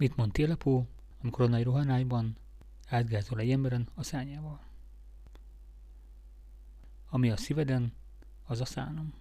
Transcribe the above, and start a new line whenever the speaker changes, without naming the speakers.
Mit mond Télepó, amikor a nagy rohanályban átgázol egy emberen a szányával? Ami a szíveden, az a szánom.